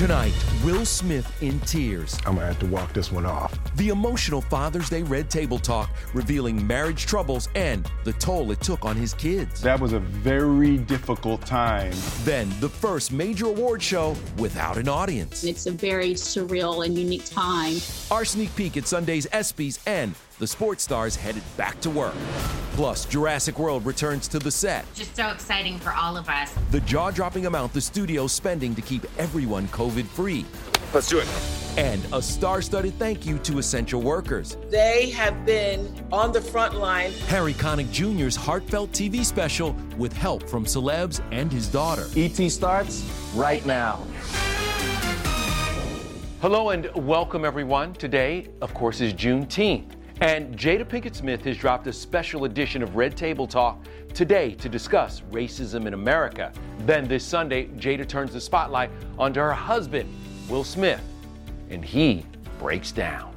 Tonight, Will Smith in tears. I'm gonna have to walk this one off. The emotional Father's Day Red Table Talk revealing marriage troubles and the toll it took on his kids. That was a very difficult time. Then, the first major award show without an audience. It's a very surreal and unique time. Our sneak peek at Sunday's ESPYs and the sports stars headed back to work. Plus, Jurassic World returns to the set. Just so exciting for all of us. The jaw dropping amount the studio's spending to keep everyone COVID free. Let's do it. And a star studded thank you to essential workers. They have been on the front line. Harry Connick Jr.'s heartfelt TV special with help from celebs and his daughter. ET starts right now. Hello and welcome, everyone. Today, of course, is Juneteenth. And Jada Pinkett Smith has dropped a special edition of Red Table Talk today to discuss racism in America. Then this Sunday, Jada turns the spotlight onto her husband, Will Smith, and he breaks down.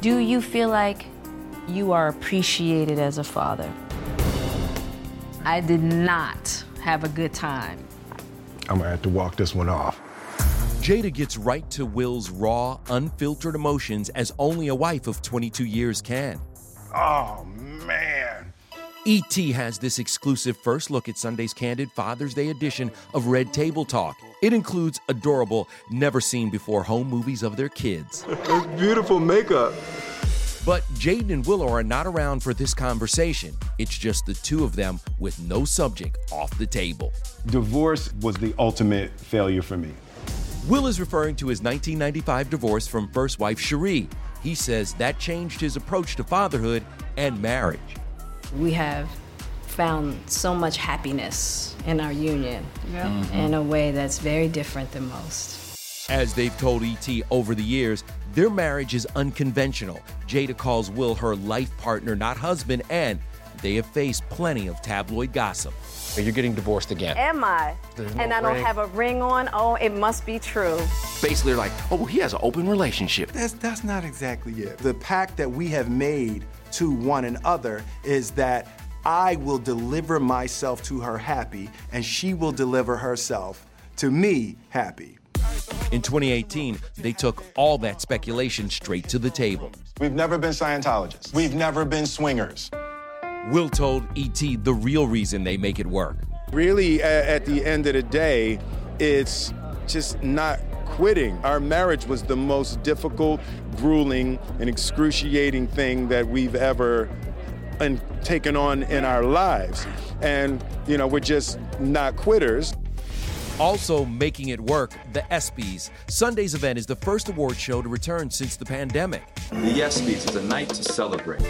Do you feel like you are appreciated as a father? I did not have a good time. I'm gonna have to walk this one off. Jada gets right to Will's raw, unfiltered emotions as only a wife of 22 years can. Oh, man. E.T. has this exclusive first look at Sunday's candid Father's Day edition of Red Table Talk. It includes adorable, never seen before home movies of their kids. It's beautiful makeup. But Jaden and Willow are not around for this conversation. It's just the two of them with no subject off the table. Divorce was the ultimate failure for me. Will is referring to his 1995 divorce from first wife Sheree. He says that changed his approach to fatherhood and marriage. We have found so much happiness in our union Mhm. in a way that's very different than most. As they've told ET over the years, their marriage is unconventional. Jada calls Will her life partner, not husband, and they have faced plenty of tabloid gossip. You're getting divorced again. Am I? There's no and I don't ring. have a ring on? Oh, it must be true. Basically, like, oh, he has an open relationship. That's, that's not exactly it. The pact that we have made to one another is that I will deliver myself to her happy, and she will deliver herself to me happy. In 2018, they took all that speculation straight to the table. We've never been Scientologists. We've never been swingers. Will told ET the real reason they make it work. Really, at the end of the day, it's just not quitting. Our marriage was the most difficult, grueling, and excruciating thing that we've ever un- taken on in our lives. And, you know, we're just not quitters. Also making it work, the ESPYs. Sunday's event is the first award show to return since the pandemic. The ESPYs is a night to celebrate.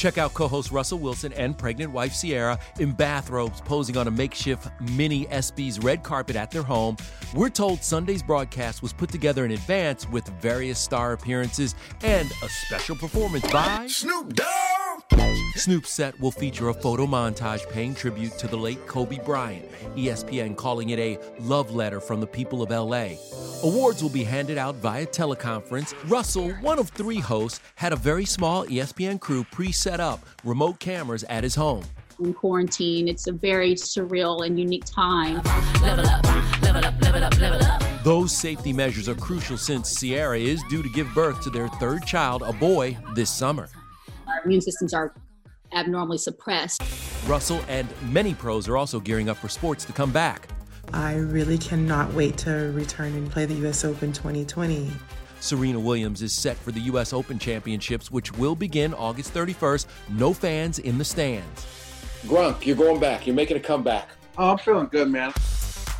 Check out co host Russell Wilson and pregnant wife Ciara in bathrobes posing on a makeshift mini ESPYs red carpet at their home. We're told Sunday's broadcast was put together in advance with various star appearances and a special performance by Snoop Dogg. Snoop's set will feature a photo montage paying tribute to the late Kobe Bryant, ESPN calling it a love letter from the people of LA. Awards will be handed out via teleconference. Russell, one of three hosts, had a very small ESPN crew pre set up remote cameras at his home. In quarantine, it's a very surreal and unique time. Level up, level up, level up, level up. Those safety measures are crucial since Ciara is due to give birth to their third child, a boy, this summer. Our immune systems are abnormally suppressed. Russell and many pros are also gearing up for sports to come back. I really cannot wait to return and play the US Open 2020. Serena Williams is set for the U.S. Open Championships, which will begin August 31st. No fans in the stands. Gronk, you're going back. You're making a comeback. Oh, I'm feeling good, man.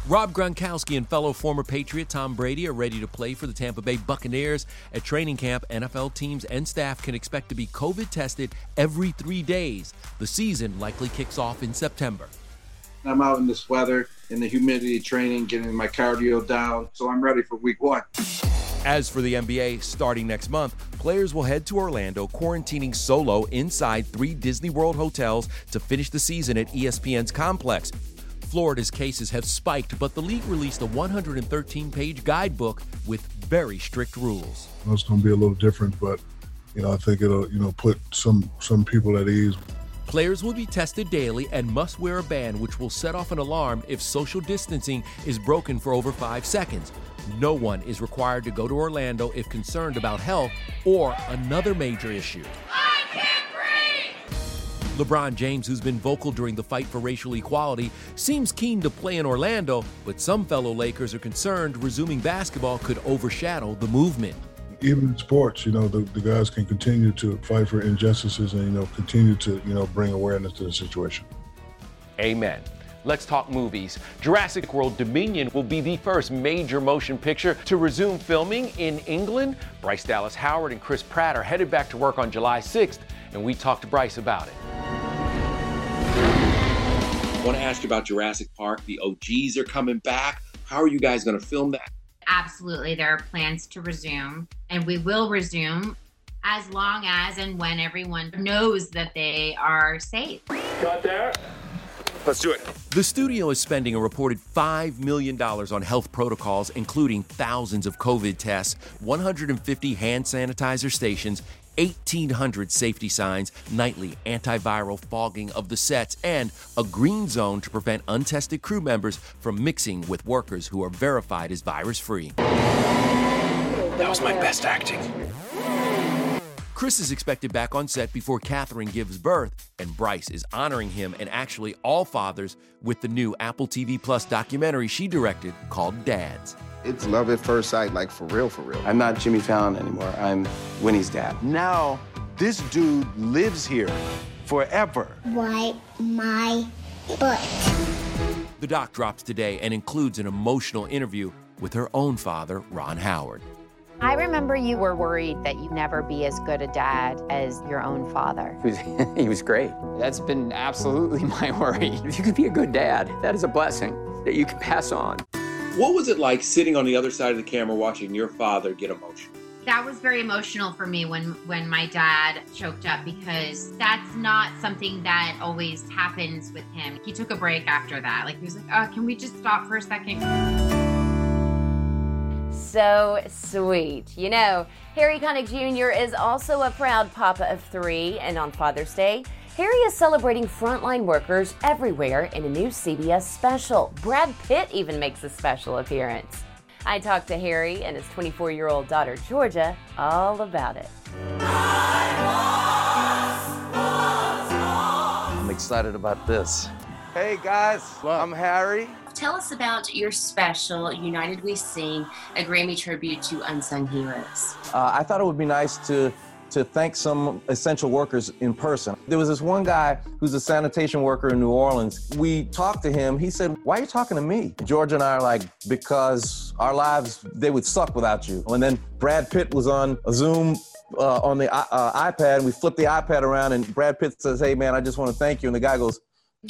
Rob Gronkowski and fellow former Patriot Tom Brady are ready to play for the Tampa Bay Buccaneers. At training camp, NFL teams and staff can expect to be COVID tested every three days. The season likely kicks off in September. I'm out in this weather, in the humidity training, getting my cardio down, so I'm ready for week one. As for the NBA, starting next month, players will head to Orlando, quarantining solo inside three Disney World hotels to finish the season at ESPN's complex. Florida's cases have spiked, but the league released a 113 page guidebook with very strict rules. It's going to be a little different, but you know, I think it'll you know put some some people at ease. Players will be tested daily and must wear a band which will set off an alarm if social distancing is broken for over five seconds. No one is required to go to Orlando if concerned about health or another major issue. LeBron James, who's been vocal during the fight for racial equality, seems keen to play in Orlando, but some fellow Lakers are concerned resuming basketball could overshadow the movement. Even in sports, you know, the, the guys can continue to fight for injustices and, you know, continue to, you know, bring awareness to the situation. Amen. Let's talk movies. Jurassic World Dominion will be the first major motion picture to resume filming in England. Bryce Dallas Howard and Chris Pratt are headed back to work on July 6th, and we talked to Bryce about it. I want to ask you about Jurassic Park. The OGs are coming back. How are you guys going to film that? Absolutely. There are plans to resume, and we will resume as long as and when everyone knows that they are safe. Got there? Let's do it. The studio is spending a reported $5 million on health protocols, including thousands of COVID tests, 150 hand sanitizer stations, 1,800 safety signs, nightly antiviral fogging of the sets, and a green zone to prevent untested crew members from mixing with workers who are verified as virus free. That was my best acting. Chris is expected back on set before Katherine gives birth, and Bryce is honoring him and actually all fathers with the new Apple TV Plus documentary she directed called Dads. It's love at first sight, like for real, for real. I'm not Jimmy Fallon anymore. I'm Winnie's dad. Now, this dude lives here forever. Wipe my butt. The doc drops today and includes an emotional interview with her own father, Ron Howard. I remember you were worried that you'd never be as good a dad as your own father. He was, he was great. That's been absolutely my worry. If you can be a good dad, that is a blessing that you can pass on. What was it like sitting on the other side of the camera watching your father get emotional? That was very emotional for me when when my dad choked up because that's not something that always happens with him. He took a break after that. Like he was like, "Oh, can we just stop for a second? So sweet. You know, Harry Connick Jr. is also a proud papa of three, and on Father's Day, Harry is celebrating frontline workers everywhere in a new CBS special. Brad Pitt even makes a special appearance. I talked to Harry and his 24 year old daughter, Georgia, all about it. I'm excited about this. Hey guys, I'm Harry. Tell us about your special, United We Sing, a Grammy tribute to unsung heroes. Uh, I thought it would be nice to to thank some essential workers in person. There was this one guy who's a sanitation worker in New Orleans. We talked to him. He said, Why are you talking to me? George and I are like, Because our lives, they would suck without you. And then Brad Pitt was on a Zoom uh, on the uh, iPad, and we flip the iPad around, and Brad Pitt says, "Hey, man, I just want to thank you," and the guy goes,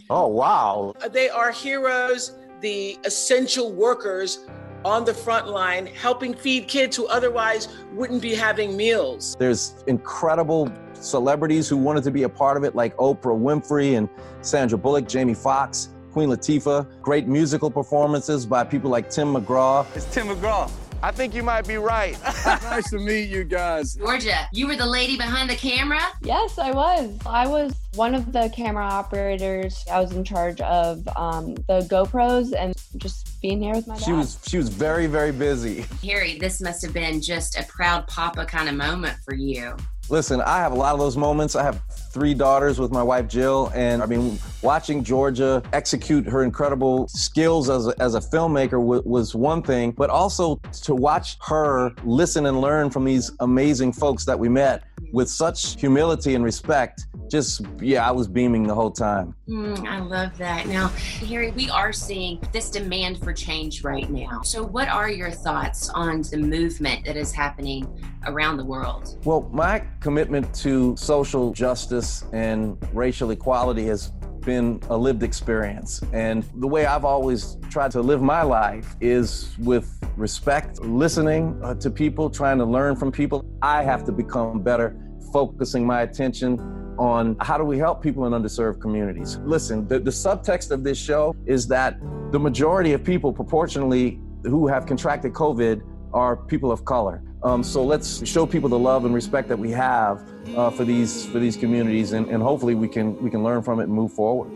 "Oh, wow." They are heroes, the essential workers on the front line, helping feed kids who otherwise wouldn't be having meals. There's incredible celebrities who wanted to be a part of it, like Oprah Winfrey and Sandra Bullock, Jamie Foxx. Queen Latifah, great musical performances by people like Tim McGraw. It's Tim McGraw. I think you might be right. nice to meet you guys. Georgia, you were the lady behind the camera? Yes, I was. I was one of the camera operators. I was in charge of um, the GoPros and just being here with my dad. She was she was very very busy. Harry, this must have been just a proud papa kind of moment for you. Listen, I have a lot of those moments. I have three daughters with my wife Jill, and I mean, watching Georgia execute her incredible skills as a, as a filmmaker w- was one thing, but also to watch her listen and learn from these amazing folks that we met with such humility and respect. Just, yeah, I was beaming the whole time. Mm, I love that. Now, Harry, we are seeing this demand for change right now. So, what are your thoughts on the movement that is happening around the world? Well, my commitment to social justice and racial equality has been a lived experience. And the way I've always tried to live my life is with respect, listening uh, to people, trying to learn from people. I have to become better, focusing my attention on how do we help people in underserved communities. Listen, the, the subtext of this show is that the majority of people proportionally who have contracted COVID are people of color. Um, so let's show people the love and respect that we have uh, for these for these communities, and, and hopefully we can we can learn from it and move forward.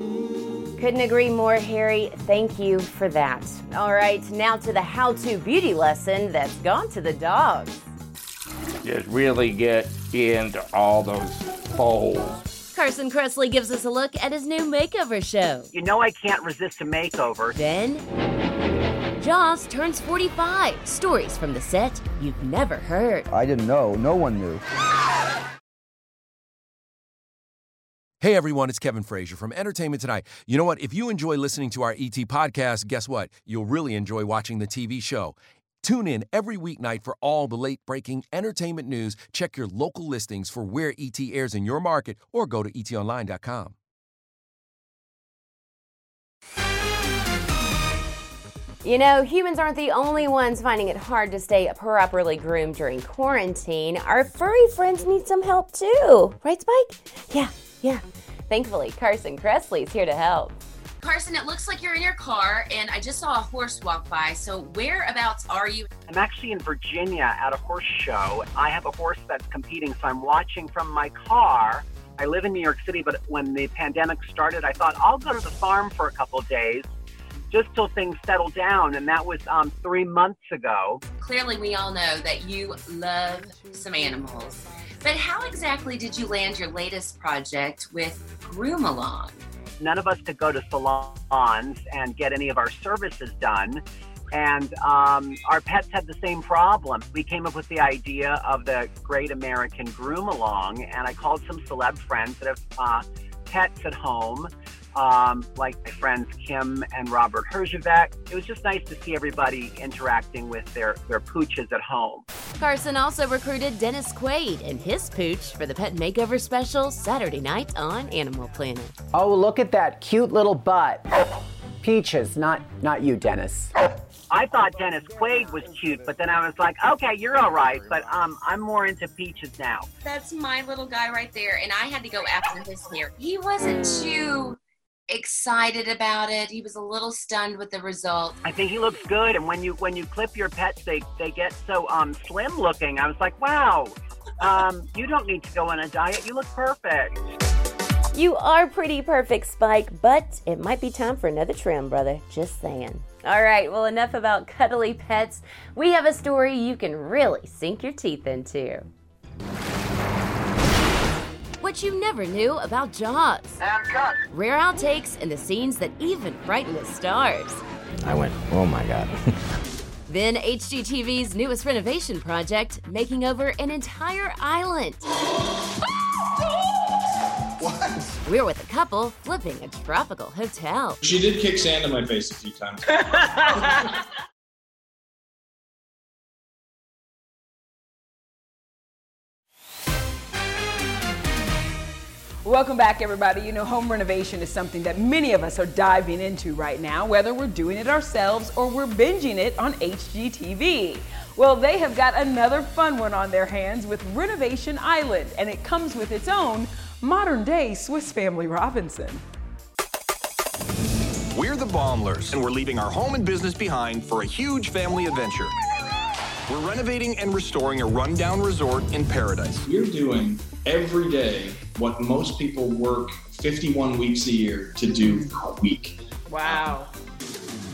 Couldn't agree more, Harry. Thank you for that. All right, now to the how-to beauty lesson that's gone to the dogs. Just really get into all those folds. Carson Kressley gives us a look at his new makeover show. You know I can't resist a makeover. Then Jaws turns 45. Stories from the set you've never heard. I didn't know. No one knew. Hey everyone, it's Kevin Frazier from Entertainment Tonight. You know what? If you enjoy listening to our ET podcast, guess what? You'll really enjoy watching the TV show. Tune in every weeknight for all the late breaking entertainment news. Check your local listings for where ET airs in your market or go to etonline.com. You know, humans aren't the only ones finding it hard to stay properly groomed during quarantine. Our furry friends need some help too. Right, Spike? Yeah, yeah. Thankfully, Carson Kressley's here to help. Carson, it looks like you're in your car, and I just saw a horse walk by. So, whereabouts are you? I'm actually in Virginia at a horse show. I have a horse that's competing, so I'm watching from my car. I live in New York City, but when the pandemic started, I thought I'll go to the farm for a couple of days just till things settle down. And that was um, three months ago. Clearly, we all know that you love some animals. But how exactly did you land your latest project with Groom Along? None of us could go to salons and get any of our services done. And um, our pets had the same problem. We came up with the idea of the Great American Groom Along, and I called some celeb friends that have uh, pets at home um, like my friends Kym and Robert Herjavec. It was just nice to see everybody interacting with their, their pooches at home. Carson also recruited Dennis Quaid and his pooch for the Pet Makeover special Saturday night on Animal Planet. Oh, look at that cute little butt. Peaches, not not you, Dennis. I thought Dennis Quaid was cute, but then I was like, okay, you're all right, but um, I'm more into Peaches now. That's my little guy right there, and I had to go after his hair. He wasn't too excited about it. He was a little stunned with the result. I think he looks good, and when you when you clip your pets, they they get so um slim looking. I was like, wow, um, you don't need to go on a diet. You look perfect. You are pretty perfect, Spike, but it might be time for another trim, brother. Just saying. All right, well, enough about cuddly pets. We have a story you can really sink your teeth into. What you never knew about Jaws. Rare outtakes and the scenes that even brighten the stars. I went, oh my God. Then HGTV's newest renovation project, making over an entire island. What? We're with a couple flipping a tropical hotel. She did kick sand in my face a few times. Welcome back, everybody. You know, home renovation is something that many of us are diving into right now, whether we're doing it ourselves or we're binging it on HGTV. Well, they have got another fun one on their hands with Renovation Island, and it comes with its own modern day Swiss Family Robinson. We're the Baeumlers, and we're leaving our home and business behind for a huge family adventure. We're renovating and restoring a rundown resort in paradise. We're doing every day what most people work 51 weeks a year to do a week. Wow.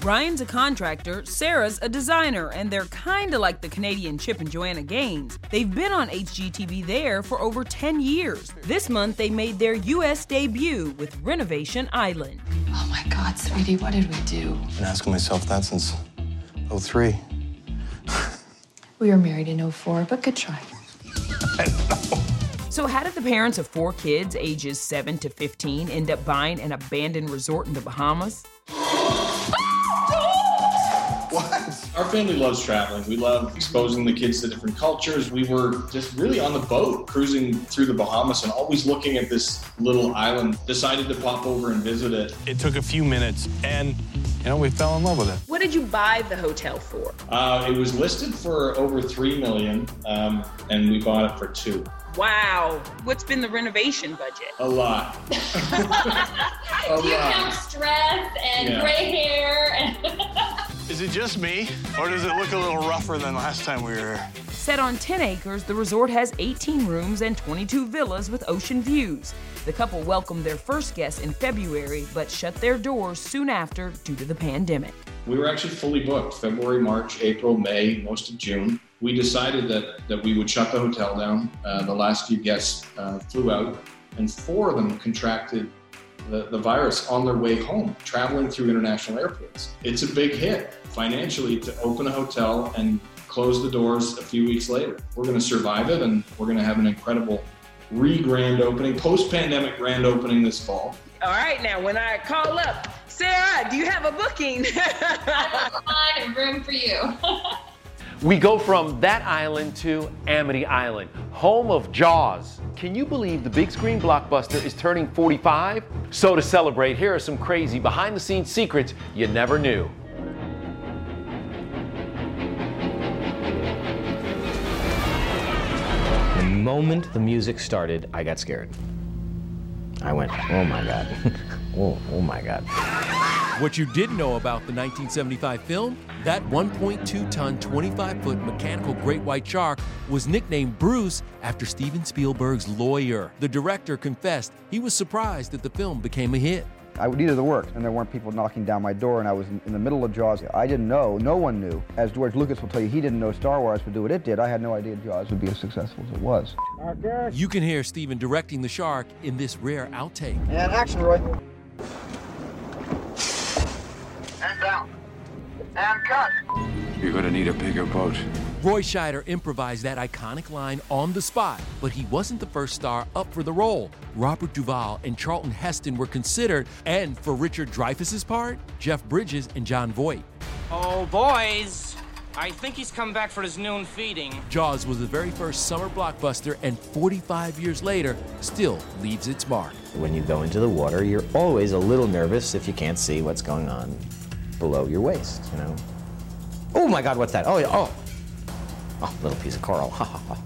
Ryan's a contractor, Sarah's a designer, and they're kinda like the Canadian Chip and Joanna Gaines. They've been on HGTV there for over 10 years. This month, they made their US debut with Renovation Island. Oh my God, sweetie, what did we do? I've been asking myself that since 03. We were married in 04, but good try. So, how did the parents of four kids, ages 7 to 15, end up buying an abandoned resort in the Bahamas? What? Our family loves traveling. We love exposing the kids to different cultures. We were just really on the boat cruising through the Bahamas and always looking at this little island. Decided to pop over and visit it. It took a few minutes, and you know we fell in love with it. What did you buy the hotel for? Uh, it was listed for over three million, um, and we bought it for two. Wow. What's been the renovation budget? A lot. you lot. count stress and Yeah. gray hair and Is it just me, or does it look a little rougher than last time we were here? Set on 10 acres, the resort has 18 rooms and 22 villas with ocean views. The couple welcomed their first guests in February, but shut their doors soon after due to the pandemic. We were actually fully booked February, March, April, May, most of June. We decided that, that we would shut the hotel down. Uh, the last few guests uh, flew out, and four of them contracted the, the virus on their way home, traveling through international airports. It's a big hit financially to open a hotel and close the doors a few weeks later. We're going to survive it, and we're going to have an incredible re grand opening, post pandemic grand opening this fall. All right, now when I call up, Sarah, do you have a booking? I have fine room for you. We go from that island to Amity Island, home of Jaws. Can you believe the big screen blockbuster is turning 45? So, to celebrate, here are some crazy behind the scenes secrets you never knew. The moment the music started, I got scared. I went, oh my God. oh, oh my God. What you didn't know about the 1975 film? That 1.2 ton, 25 foot mechanical great white shark was nicknamed Bruce after Steven Spielberg's lawyer. The director confessed he was surprised that the film became a hit. I needed the work, and there weren't people knocking down my door, and I was in, in the middle of Jaws. I didn't know, no one knew. As George Lucas will tell you, he didn't know Star Wars would do what it did. I had no idea Jaws would be as successful as it was. You can hear Steven directing the shark in this rare outtake. And action, Roy. And cut. You're gonna need a bigger boat. Roy Scheider improvised that iconic line on the spot, but he wasn't the first star up for the role. Robert Duvall and Charlton Heston were considered, and for Richard Dreyfuss's part, Jeff Bridges and Jon Voight. Oh, boys. I think he's come back for his noon feeding. Jaws was the very first summer blockbuster, and 45 years later, still leaves its mark. When you go into the water, you're always a little nervous if you can't see what's going on below your waist, you know. Oh my God, what's that? Oh, yeah, oh. Oh, little piece of coral. Ha ha ha.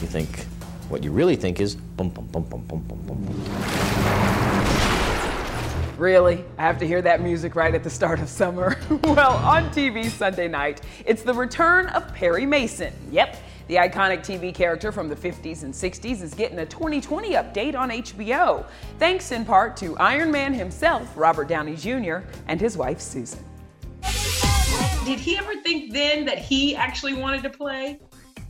You think, what you really think is bum bum bum bum bum bum bum. Really? I have to hear that music right at the start of summer. well, on TV Sunday night, it's the return of Perry Mason. Yep the iconic TV character from the 50s and 60s is getting a 2020 update on HBO, thanks in part to Iron Man himself, Robert Downey Jr., and his wife, Susan. Did he ever think then that he actually wanted to play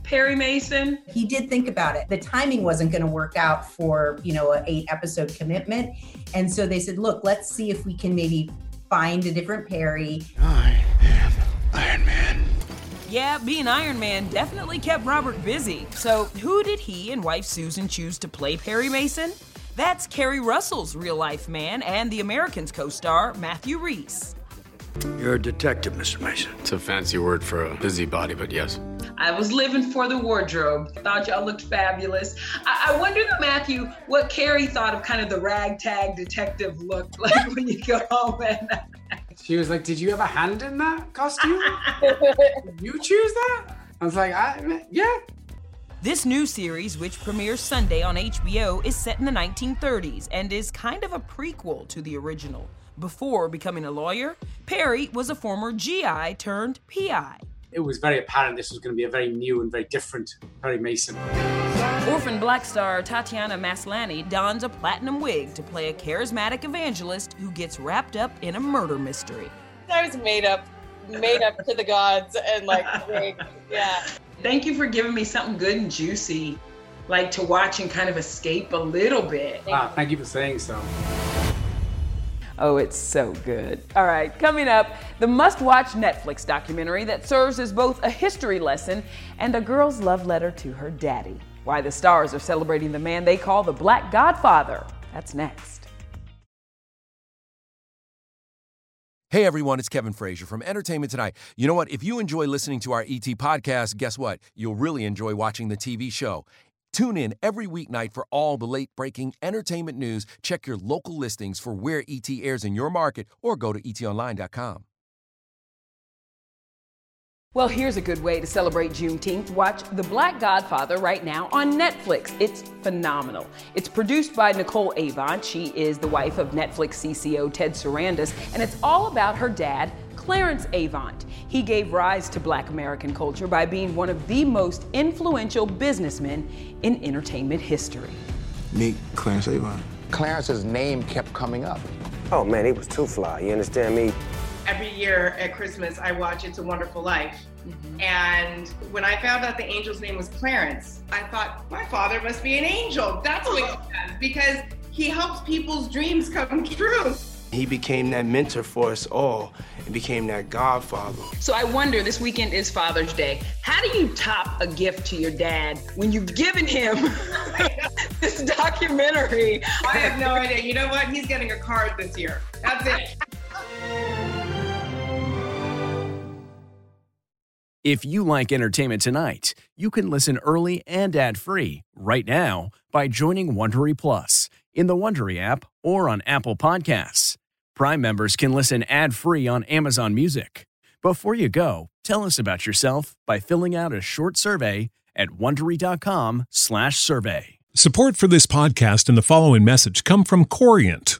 Perry Mason? He did think about it. The timing wasn't going to work out for, you know, an eight episode commitment. And so they said, look, let's see if we can maybe find a different Perry. Yeah, being Iron Man definitely kept Robert busy. So, who did he and wife Susan choose to play Perry Mason? That's Keri Russell's real life man and the Americans co star, Matthew Rhys. You're a detective, Mr. Mason. It's a fancy word for a busybody, but yes. I was living for the wardrobe. Thought y'all looked fabulous. I, I wonder, though, Matthew, what Keri thought of kind of the ragtag detective look like when you go home at night. She was like, "Did you have a hand in that costume? Did you choose that?" I was like, I, "Yeah." This new series, which premieres Sunday on HBO, is set in the 1930s and is kind of a prequel to the original. Before becoming a lawyer, Perry was a former GI turned PI. It was very apparent this was going to be a very new and very different Perry Mason. Orphan black star Tatiana Maslany dons a platinum wig to play a charismatic evangelist who gets wrapped up in a murder mystery. I was made up, made up to the gods, and like, wig. yeah. Thank you for giving me something good and juicy, like to watch and kind of escape a little bit. Wow, thank you for saying so. Oh, it's so good. All right, coming up, the must watch Netflix documentary that serves as both a history lesson and a girl's love letter to her daddy. Why the stars are celebrating the man they call the Black Godfather. That's next. Hey everyone, it's Kevin Frazier from Entertainment Tonight. You know what? If you enjoy listening to our ET podcast, guess what? You'll really enjoy watching the TV show. Tune in every weeknight for all the late breaking entertainment news. Check your local listings for where ET airs in your market or go to etonline.com. Well, here's a good way to celebrate Juneteenth. Watch The Black Godfather right now on Netflix. It's phenomenal. It's produced by Nicole Avant. She is the wife of Netflix CCO Ted Sarandos, and it's all about her dad, Clarence Avant. He gave rise to black American culture by being one of the most influential businessmen in entertainment history. Meet Clarence Avant. Clarence's name kept coming up. Oh man, he was too fly. You understand me? Every year at Christmas, I watch It's a Wonderful Life. Mm-hmm. And when I found out the angel's name was Clarence, I thought, my father must be an angel. That's what he does because he helps people's dreams come true. He became that mentor for us all and became that godfather. So I wonder this weekend is Father's Day. How do you top a gift to your dad when you've given him this documentary? I have no idea. You know what? He's getting a card this year. That's it. If you like entertainment tonight, you can listen early and ad-free right now by joining Wondery Plus in the Wondery app or on Apple Podcasts. Prime members can listen ad-free on Amazon Music. Before you go, tell us about yourself by filling out a short survey at wondery.com/survey. Support for this podcast and the following message come from Corient.